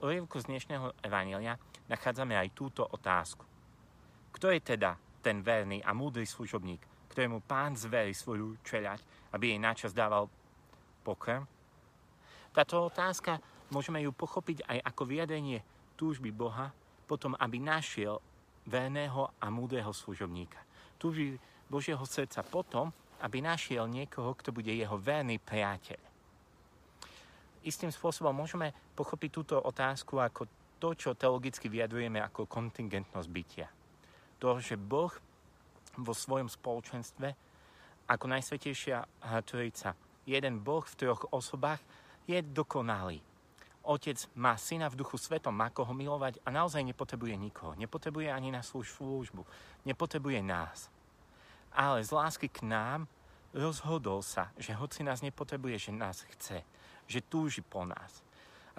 úryvku z dnešného evanília nachádzame aj túto otázku. Kto je teda ten verný a múdry služobník, ktorému pán zverí svoju čeľať, aby jej načas dával pokrm? Táto otázka môžeme ju pochopiť aj ako vyjadrenie túžby Boha, potom aby našiel verného a múdreho služobníka. Túžby Božieho srdca potom, aby našiel niekoho, kto bude jeho verný priateľ istým spôsobom môžeme pochopiť túto otázku ako to, čo teologicky vyjadrujeme ako kontingentnosť bytia. To, že Boh vo svojom spoločenstve ako najsvetejšia trojica, jeden Boh v troch osobách, je dokonalý. Otec má syna v duchu svetom, má koho milovať a naozaj nepotrebuje nikoho. Nepotrebuje ani na službu. Nepotrebuje nás. Ale z lásky k nám rozhodol sa, že hoci nás nepotrebuje, že nás chce že túži po nás.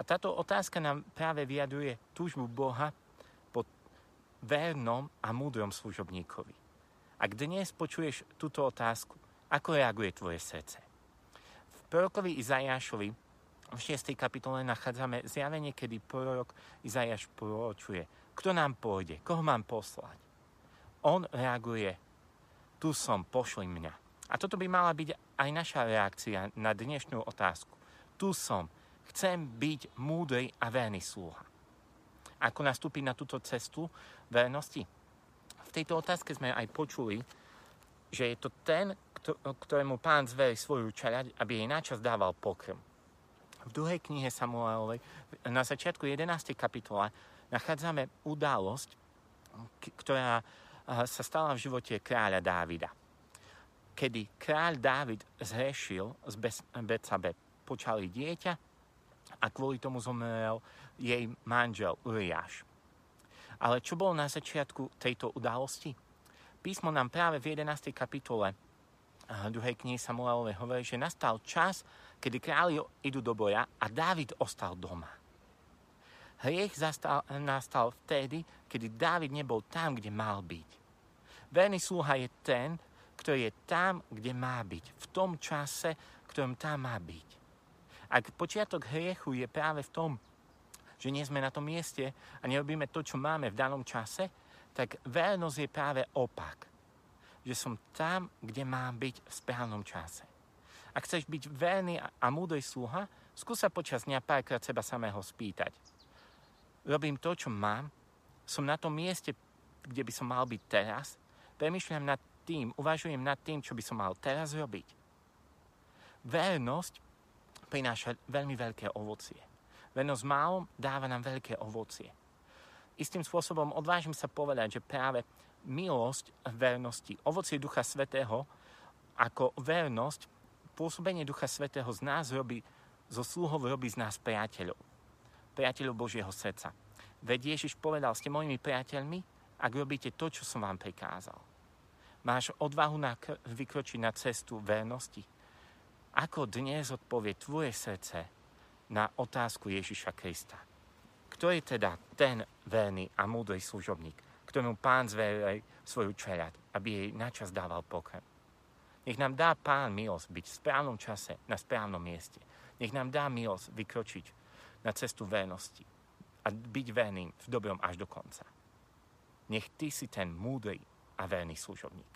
A táto otázka nám práve vyjadruje túžbu Boha po vernom a múdrom služobníkovi. Ak dnes počuješ túto otázku, ako reaguje tvoje srdce? V prorokovi Izajášovi v 6. kapitole nachádzame zjavenie, kedy prorok Izajáš proročuje. Kto nám pôjde? Koho mám poslať? On reaguje, tu som, pošli mňa. A toto by mala byť aj naša reakcia na dnešnú otázku tu som. Chcem byť múdry a verný sluha. Ako nastúpiť na túto cestu vernosti? V tejto otázke sme aj počuli, že je to ten, ktorému pán zverí svoju čaľať, aby jej načas dával pokrm. V druhej knihe Samuelovej, na začiatku 11. kapitola, nachádzame udalosť, ktorá sa stala v živote kráľa Dávida. Kedy kráľ Dávid zhrešil z Betsabe počali dieťa a kvôli tomu zomrel jej manžel Uriáš. Ale čo bolo na začiatku tejto udalosti? Písmo nám práve v 11. kapitole druhej knihy Samuelovej hovorí, že nastal čas, kedy králi idú do boja a Dávid ostal doma. Hriech zastal, nastal vtedy, kedy Dávid nebol tam, kde mal byť. Verný sluha je ten, ktorý je tam, kde má byť. V tom čase, ktorom tam má byť. Ak počiatok hriechu je práve v tom, že nie sme na tom mieste a nerobíme to, čo máme v danom čase, tak vernosť je práve opak. Že som tam, kde mám byť v správnom čase. Ak chceš byť verný a múdry sluha, skús sa počas dňa párkrát seba samého spýtať. Robím to, čo mám, som na tom mieste, kde by som mal byť teraz, premyšľam nad tým, uvažujem nad tým, čo by som mal teraz robiť. Vernosť prináša veľmi veľké ovocie. Vernosť málom dáva nám veľké ovocie. Istým spôsobom odvážim sa povedať, že práve milosť vernosti, ovocie Ducha Svetého ako vernosť, pôsobenie Ducha Svetého z nás robí, zo sluhov robí z nás priateľov. Priateľov Božieho srdca. Veď Ježiš povedal, ste mojimi priateľmi, ak robíte to, čo som vám prikázal. Máš odvahu na vykročiť na cestu vernosti, ako dnes odpovie tvoje srdce na otázku Ježiša Krista? Kto je teda ten verný a múdry služobník, ktorému pán zverí svoju čeľať, aby jej načas dával pokrm? Nech nám dá pán milosť byť v správnom čase na správnom mieste. Nech nám dá milosť vykročiť na cestu vernosti a byť verným v dobrom až do konca. Nech ty si ten múdry a verný služobník.